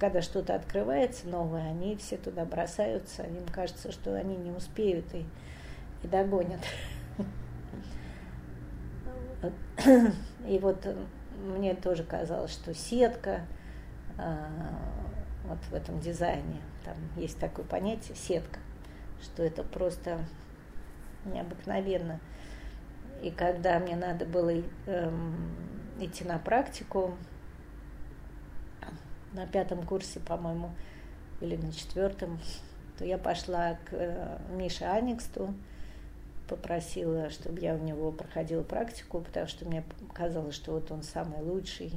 Когда что-то открывается новое, они все туда бросаются, им кажется, что они не успеют и, и догонят. И вот мне тоже казалось, что сетка, а, вот в этом дизайне, там есть такое понятие сетка, что это просто необыкновенно. И когда мне надо было эм, идти на практику, на пятом курсе, по-моему, или на четвертом, то я пошла к э, Мише Аниксту, попросила, чтобы я у него проходила практику, потому что мне казалось, что вот он самый лучший,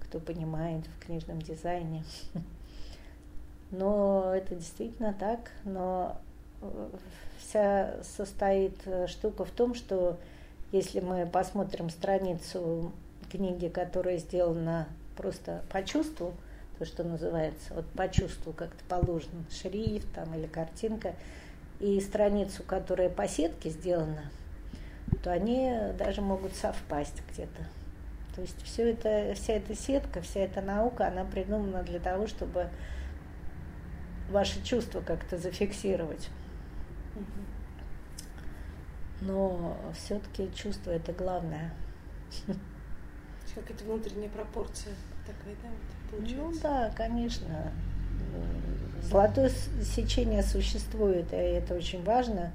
кто понимает в книжном дизайне. Но это действительно так, но э, вся состоит э, штука в том, что если мы посмотрим страницу книги, которая сделана просто по чувству, то, что называется, вот по чувству как-то положен шрифт там, или картинка, и страницу, которая по сетке сделана, то они даже могут совпасть где-то. То есть все это, вся эта сетка, вся эта наука, она придумана для того, чтобы ваши чувства как-то зафиксировать. Но все-таки чувство это главное. Какая-то внутренняя пропорция такая, да, вот, получается? Ну да, конечно. Золотое сечение существует, и это очень важно,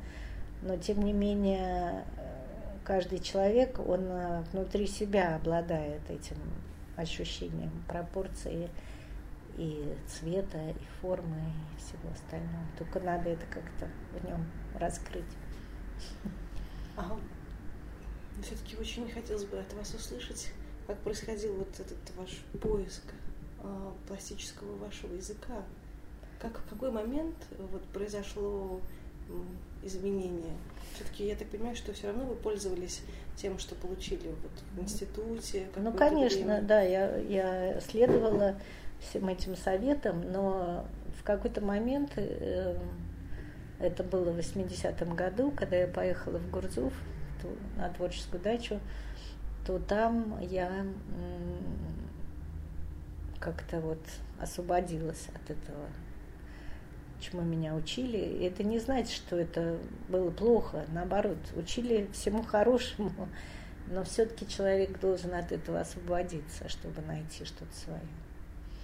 но тем не менее каждый человек, он внутри себя обладает этим ощущением пропорции и цвета, и формы, и всего остального. Только надо это как-то в нем раскрыть. А все-таки очень хотелось бы от вас услышать, как происходил вот этот ваш поиск а, пластического вашего языка. Как, в какой момент вот произошло изменение? Все-таки я так понимаю, что все равно вы пользовались тем, что получили вот в институте. Ну, конечно, время. да, я, я следовала всем этим советам, но в какой-то момент, э, это было в 80-м году, когда я поехала в Гурзуф на творческую дачу, то там я как-то вот освободилась от этого, чему меня учили. И это не значит, что это было плохо, наоборот, учили всему хорошему, но все-таки человек должен от этого освободиться, чтобы найти что-то свое.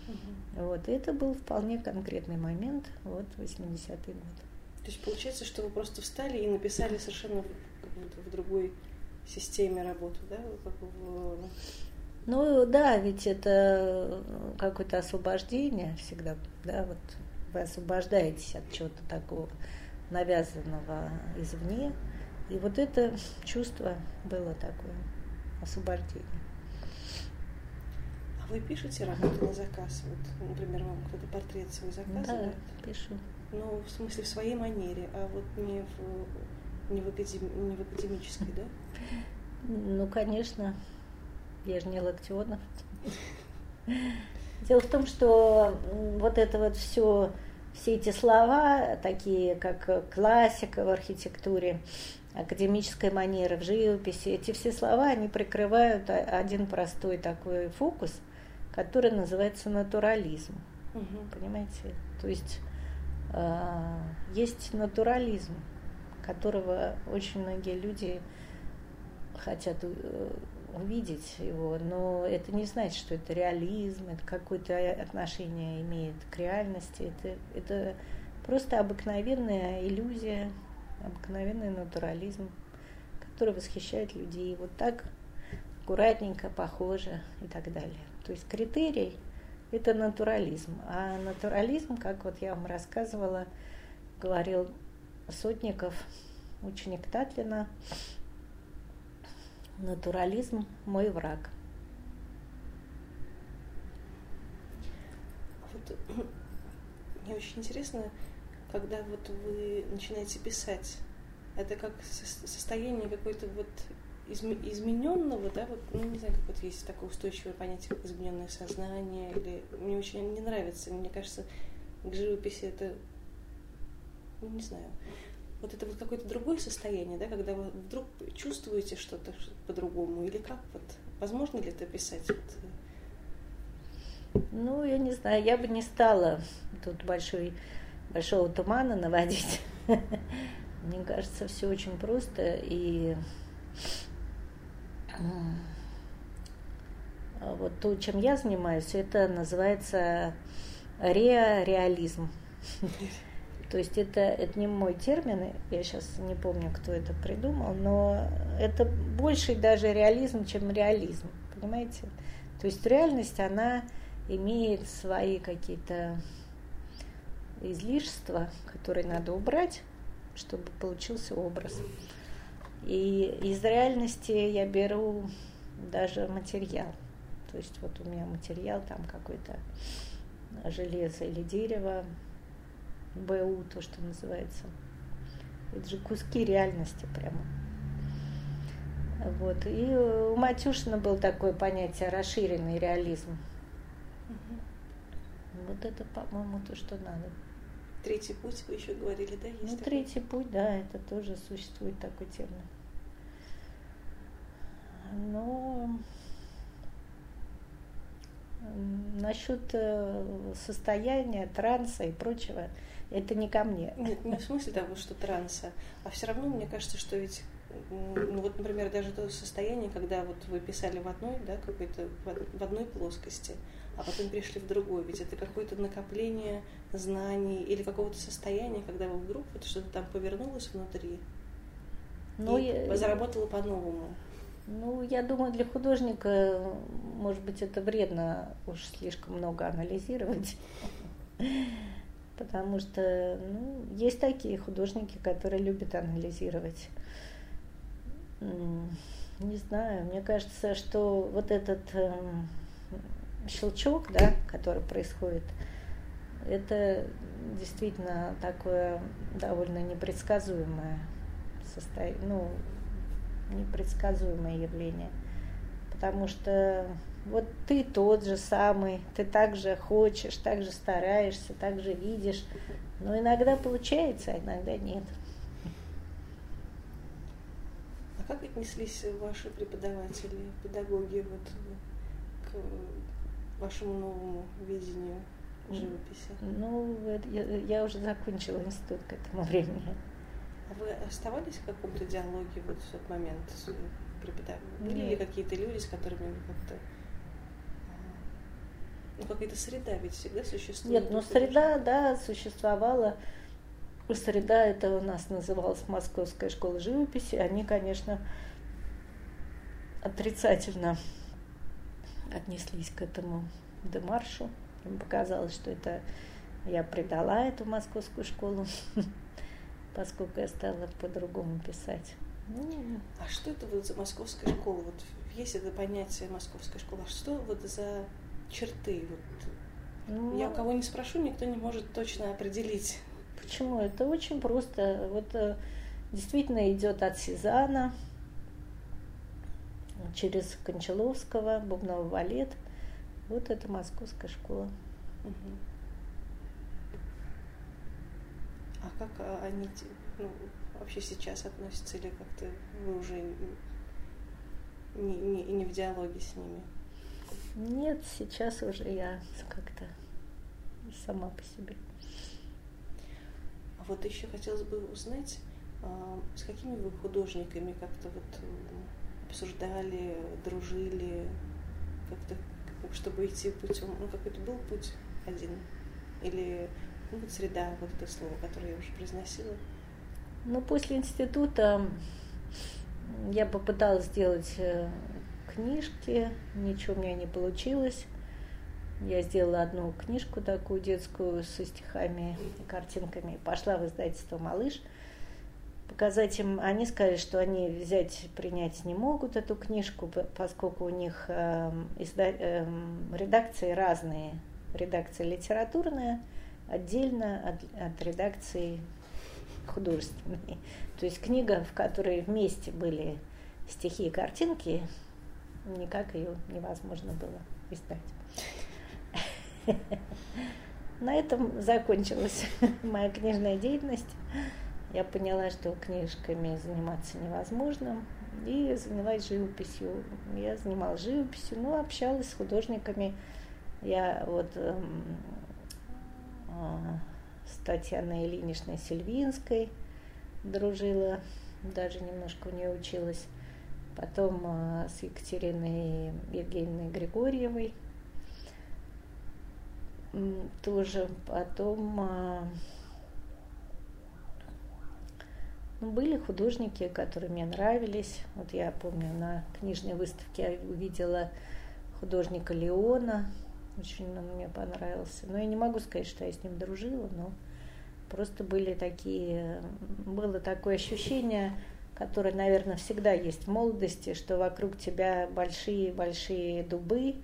Угу. Вот, и это был вполне конкретный момент, вот, 80-й год. То есть получается, что вы просто встали и написали совершенно в, в другой системе работу, да? Как в... Ну да, ведь это какое-то освобождение всегда, да, вот вы освобождаетесь от чего-то такого навязанного извне. И вот это чувство было такое, освобождение. Вы пишете работу на заказ? Вот, например, вам кто-то портрет свой заказывает? Да, пишу. Ну, в смысле, в своей манере, а вот не в, не в, академ, не в академической, да? Ну, конечно. Я же не Локтионов. Дело в том, что вот это вот все, все эти слова, такие как классика в архитектуре, академическая манера в живописи, эти все слова, они прикрывают один простой такой фокус – который называется натурализм. Угу. Понимаете? То есть э, есть натурализм, которого очень многие люди хотят э, увидеть его, но это не значит, что это реализм, это какое-то отношение имеет к реальности. Это, это просто обыкновенная иллюзия, обыкновенный натурализм, который восхищает людей. Вот так аккуратненько, похоже и так далее. То есть критерий – это натурализм. А натурализм, как вот я вам рассказывала, говорил Сотников, ученик Татлина, натурализм – мой враг. Вот, мне очень интересно, когда вот вы начинаете писать, это как состояние какой-то вот измененного, да, вот, ну, не знаю, как вот есть такое устойчивое понятие, как измененное сознание, или мне очень не нравится, мне кажется, к живописи это, ну, не знаю, вот это вот какое-то другое состояние, да, когда вы вдруг чувствуете что-то по-другому, или как вот, возможно ли это писать? Вот? Э? Ну, я не знаю, я бы не стала тут большой, большого тумана наводить. Мне кажется, все очень просто и вот то, чем я занимаюсь, это называется реализм. То есть это, это не мой термин, я сейчас не помню, кто это придумал, но это больше даже реализм, чем реализм, понимаете? То есть реальность, она имеет свои какие-то излишества, которые надо убрать, чтобы получился образ. И из реальности я беру даже материал. То есть вот у меня материал там какой-то железо или дерево, БУ, то, что называется. Это же куски реальности прямо. Вот. И у Матюшина был такое понятие расширенный реализм. Угу. Вот это, по-моему, то, что надо. Третий путь, вы еще говорили, да, есть? Ну, такой? третий путь, да, это тоже существует такой термин. Но насчет э, состояния, транса и прочего, это не ко мне. Нет, не в смысле того, что транса, а все равно мне кажется, что ведь ну вот, например, даже то состояние, когда вот вы писали в одной, да, какой-то в одной плоскости, а потом перешли в другой, ведь это какое-то накопление знаний или какого-то состояния, когда вы вдруг вот что-то там повернулось внутри ну, и я... заработало по-новому. Ну, я думаю, для художника, может быть, это вредно уж слишком много анализировать. Потому что ну, есть такие художники, которые любят анализировать. Не знаю, мне кажется, что вот этот э, щелчок, да, который происходит, это действительно такое довольно непредсказуемое состояние, ну, непредсказуемое явление. Потому что вот ты тот же самый, ты так же хочешь, так же стараешься, так же видишь, но иногда получается, а иногда нет. А как отнеслись ваши преподаватели, педагоги вот к вашему новому видению живописи? Ну, я, я уже закончила институт к этому времени. Вы оставались в каком-то диалоге вот в тот момент с преподавателем? Были ли какие-то люди, с которыми вы как-то ну, какая-то среда ведь всегда существует. Нет, ну среда, да, существовала. Среда это у нас называлась Московская школа живописи. Они, конечно, отрицательно отнеслись к этому демаршу. Им показалось, что это я предала эту московскую школу поскольку я стала по-другому писать. А что это вот за московская школа? Вот есть это понятие московская школа. А что вот за черты? Вот, ну, я у кого не спрошу, никто не может точно определить. Почему? Это очень просто. Вот э, действительно идет от Сезана через Кончаловского, Бубнова Валет. Вот это московская школа. Угу. А как а, они ну, вообще сейчас относятся или как-то вы уже не, не, не в диалоге с ними? Нет, сейчас уже я как-то сама по себе. А вот еще хотелось бы узнать, а, с какими вы художниками как-то вот обсуждали, дружили, как-то, чтобы идти путем, ну какой-то был путь один? Или ну, вот среда, вот это слово, которое я уже произносила. Ну, после института я попыталась сделать э, книжки, ничего у меня не получилось. Я сделала одну книжку такую детскую со стихами и картинками. Пошла в издательство «Малыш». Показать им, они сказали, что они взять, принять не могут эту книжку, поскольку у них э, изда, э, редакции разные. Редакция литературная – отдельно от, от редакции художественной. То есть книга, в которой вместе были стихи и картинки, никак ее невозможно было издать. На этом закончилась моя книжная деятельность. Я поняла, что книжками заниматься невозможно, и занялась живописью. Я занималась живописью, но общалась с художниками. Я вот эм, с Татьяной Ильиничной Сильвинской дружила, даже немножко у нее училась. Потом э, с Екатериной Евгеньевной Григорьевой тоже. Потом э, ну, были художники, которые мне нравились. Вот я помню, на книжной выставке я увидела художника Леона. Очень он мне понравился. Но я не могу сказать, что я с ним дружила, но просто были такие, было такое ощущение, которое, наверное, всегда есть в молодости, что вокруг тебя большие-большие дубы,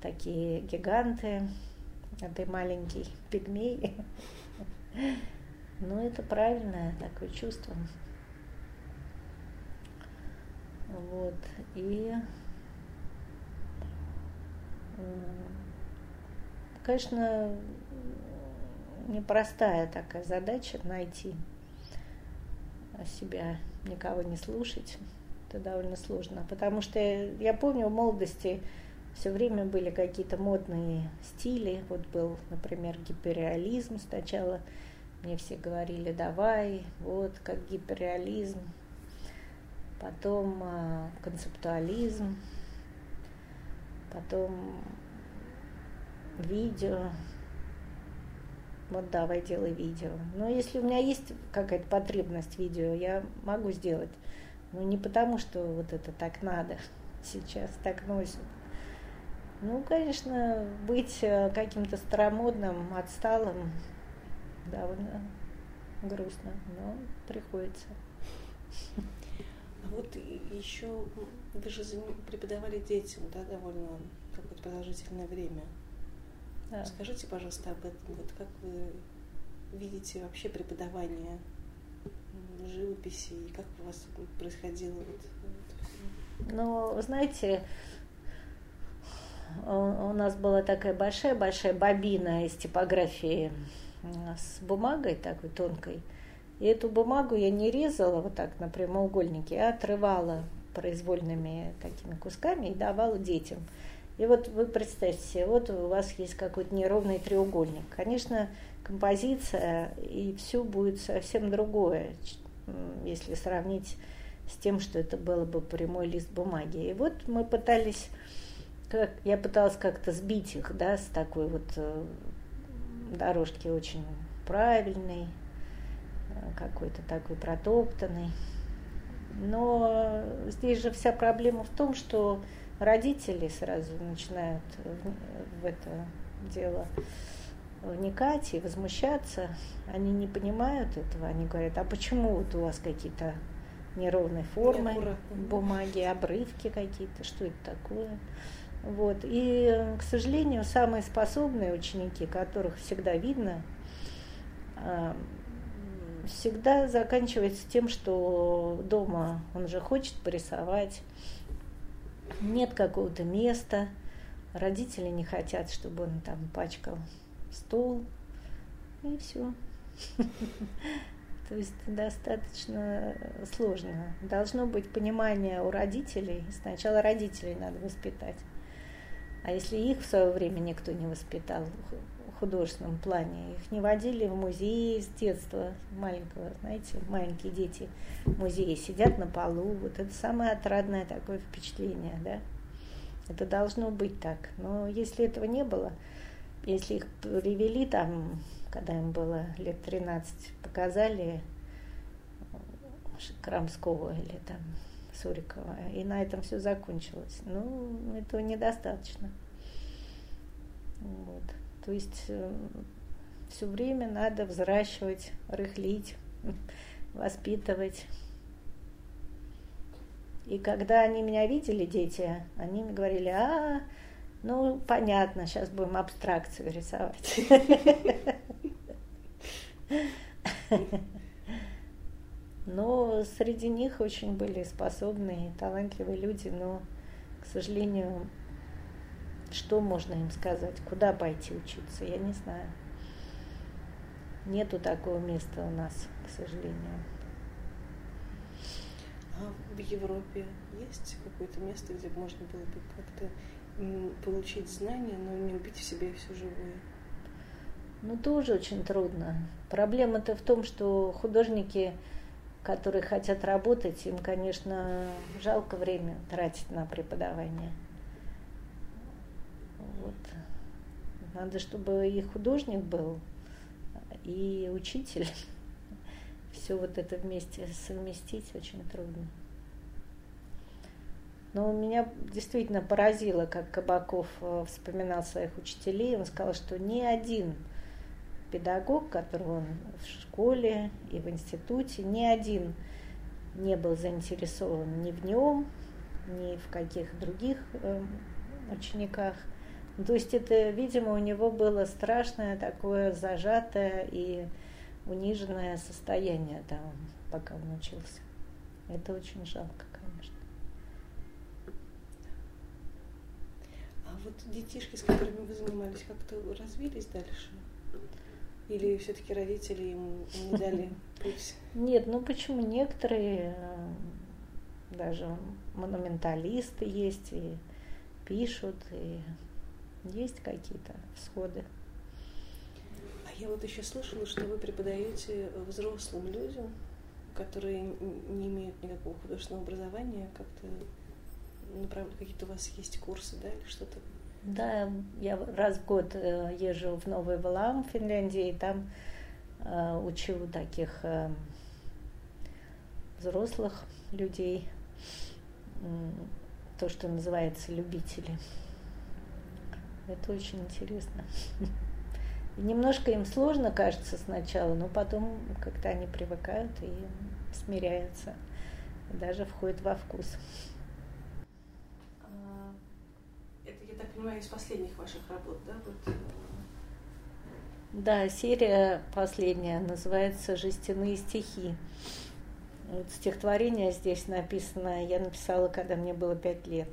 такие гиганты, а ты маленький пигмей. Ну, это правильное такое чувство. Вот. И, конечно, непростая такая задача найти себя, никого не слушать. Это довольно сложно. Потому что я помню в молодости все время были какие-то модные стили. Вот был, например, гиперреализм сначала – мне все говорили, давай, вот как гиперреализм, потом э, концептуализм, потом видео. Вот давай делай видео. Но если у меня есть какая-то потребность в видео, я могу сделать. Но не потому, что вот это так надо сейчас, так носят. Ну, конечно, быть э, каким-то старомодным, отсталым, довольно грустно, но приходится. А вот еще вы же преподавали детям, да, довольно какое-то продолжительное время. Да. Скажите, пожалуйста, об этом. Вот как вы видите вообще преподавание живописи и как у вас происходило вот Ну, знаете, у нас была такая большая-большая бобина из типографии с бумагой такой тонкой. И эту бумагу я не резала вот так на прямоугольнике, а отрывала произвольными такими кусками и давала детям. И вот вы представьте себе, вот у вас есть какой-то неровный треугольник. Конечно, композиция и все будет совсем другое, если сравнить с тем, что это было бы прямой лист бумаги. И вот мы пытались, как, я пыталась как-то сбить их, да, с такой вот э, дорожки очень правильный, э, какой-то такой протоптанный. Но здесь же вся проблема в том, что родители сразу начинают в это дело вникать и возмущаться. Они не понимают этого, они говорят, а почему вот у вас какие-то неровные формы бумаги, обрывки какие-то, что это такое? Вот. И, к сожалению, самые способные ученики, которых всегда видно, а, всегда заканчивается тем, что дома он же хочет порисовать, нет какого-то места, родители не хотят, чтобы он там пачкал стол, и все. То есть достаточно сложно. Должно быть понимание у родителей. Сначала родителей надо воспитать. А если их в свое время никто не воспитал в художественном плане, их не водили в музей с детства маленького, знаете, маленькие дети в музее сидят на полу, вот это самое отрадное такое впечатление, да. Это должно быть так. Но если этого не было, если их привели там, когда им было лет 13, показали Крамского или там Сурикова. И на этом все закончилось. Ну, этого недостаточно. Вот. То есть э, все время надо взращивать, рыхлить, воспитывать. И когда они меня видели, дети, они мне говорили, а, ну, понятно, сейчас будем абстракцию рисовать. Но среди них очень были способные, талантливые люди, но, к сожалению, что можно им сказать? Куда пойти учиться? Я не знаю. Nету такого места у нас, к сожалению. А в Европе есть какое-то место, где можно было бы как-то получить знания, но не убить в себе все живое? Ну, тоже очень трудно. Проблема-то в том, что художники, которые хотят работать, им, конечно, жалко время тратить на преподавание. Вот. Надо, чтобы и художник был, и учитель. Все вот это вместе совместить очень трудно. Но меня действительно поразило, как Кабаков э, вспоминал своих учителей. Он сказал, что ни один педагог, который он в школе и в институте, ни один не был заинтересован ни в нем, ни в каких других э, учениках. То есть это, видимо, у него было страшное такое зажатое и униженное состояние там, пока он учился. Это очень жалко, конечно. А вот детишки, с которыми вы занимались, как-то развились дальше? Или все-таки родители им не дали путь? Нет, ну почему некоторые э, даже монументалисты есть и пишут, и есть какие-то всходы. А я вот еще слышала, что вы преподаете взрослым людям, которые не имеют никакого художественного образования, как-то направ... какие-то у вас есть курсы, да, или что-то? Да, я раз в год э, езжу в Новый Валам, в Финляндии, и там э, учу таких э, взрослых людей, то, что называется любители. Это очень интересно. Немножко им сложно кажется сначала, но потом как-то они привыкают и смиряются, даже входят во вкус. А, это, я так понимаю, из последних ваших работ, да? Вот. Э, да, серия последняя называется «Жестяные стихи». Вот стихотворение здесь написано, я написала, когда мне было пять лет,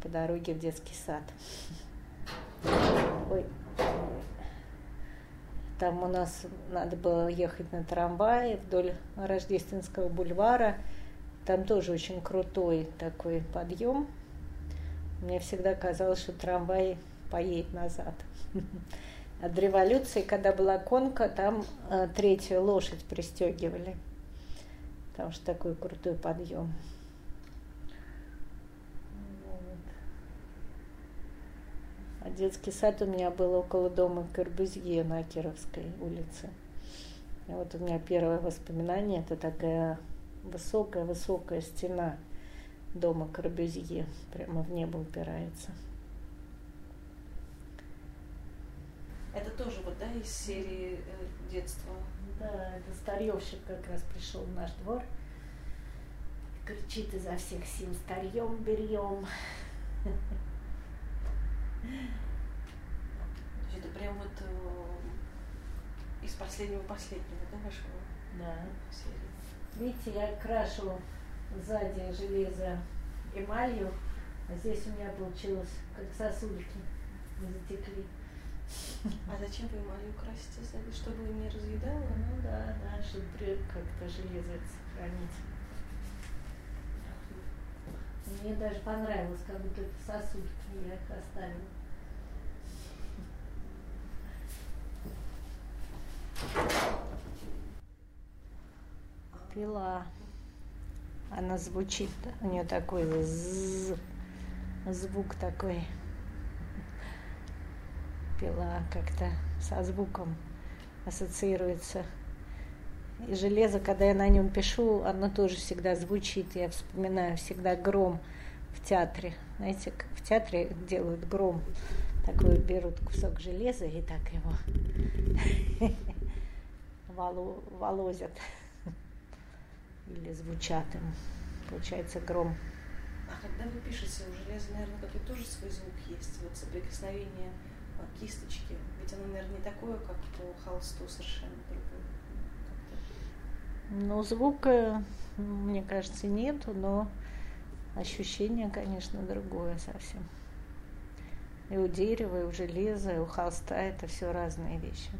по дороге в детский сад. Ой. Там у нас надо было ехать на трамвае вдоль Рождественского бульвара. Там тоже очень крутой такой подъем. Мне всегда казалось, что трамвай поедет назад. От революции, когда была конка, там э, третью лошадь пристегивали. Потому что такой крутой подъем. А детский сад у меня был около дома Корбузье на Кировской улице. И вот у меня первое воспоминание, это такая высокая-высокая стена дома Корбюзье, прямо в небо упирается. Это тоже вот, да, из серии э, детства? Да, это старьевщик как раз пришел в наш двор. Кричит изо всех сил, старьем берем. это прям вот э, из последнего последнего, да, вашего? Да. Серии. Видите, я крашу сзади железо эмалью, а здесь у меня получилось как сосульки затекли. А зачем вы эмалью красите сзади? Чтобы не разъедало? Ну да, да, чтобы как-то железо сохранить. Мне даже понравилось, как будто это сосульки, я их оставила. Пила. Она звучит, у нее такой звук такой. Пила как-то со звуком ассоциируется. И железо, когда я на нем пишу, оно тоже всегда звучит. Я вспоминаю всегда гром в театре. Знаете, в театре делают гром. Такой берут кусок железа и так его воло, волозят или звучат им. Получается гром. А когда вы пишете, у железа, наверное, какой-то тоже свой звук есть, вот соприкосновение кисточки. Ведь оно, наверное, не такое, как по холсту, совершенно другое. Ну, звука, мне кажется, нету, но ощущение, конечно, другое совсем. И у дерева, и у железа, и у холста это все разные вещи.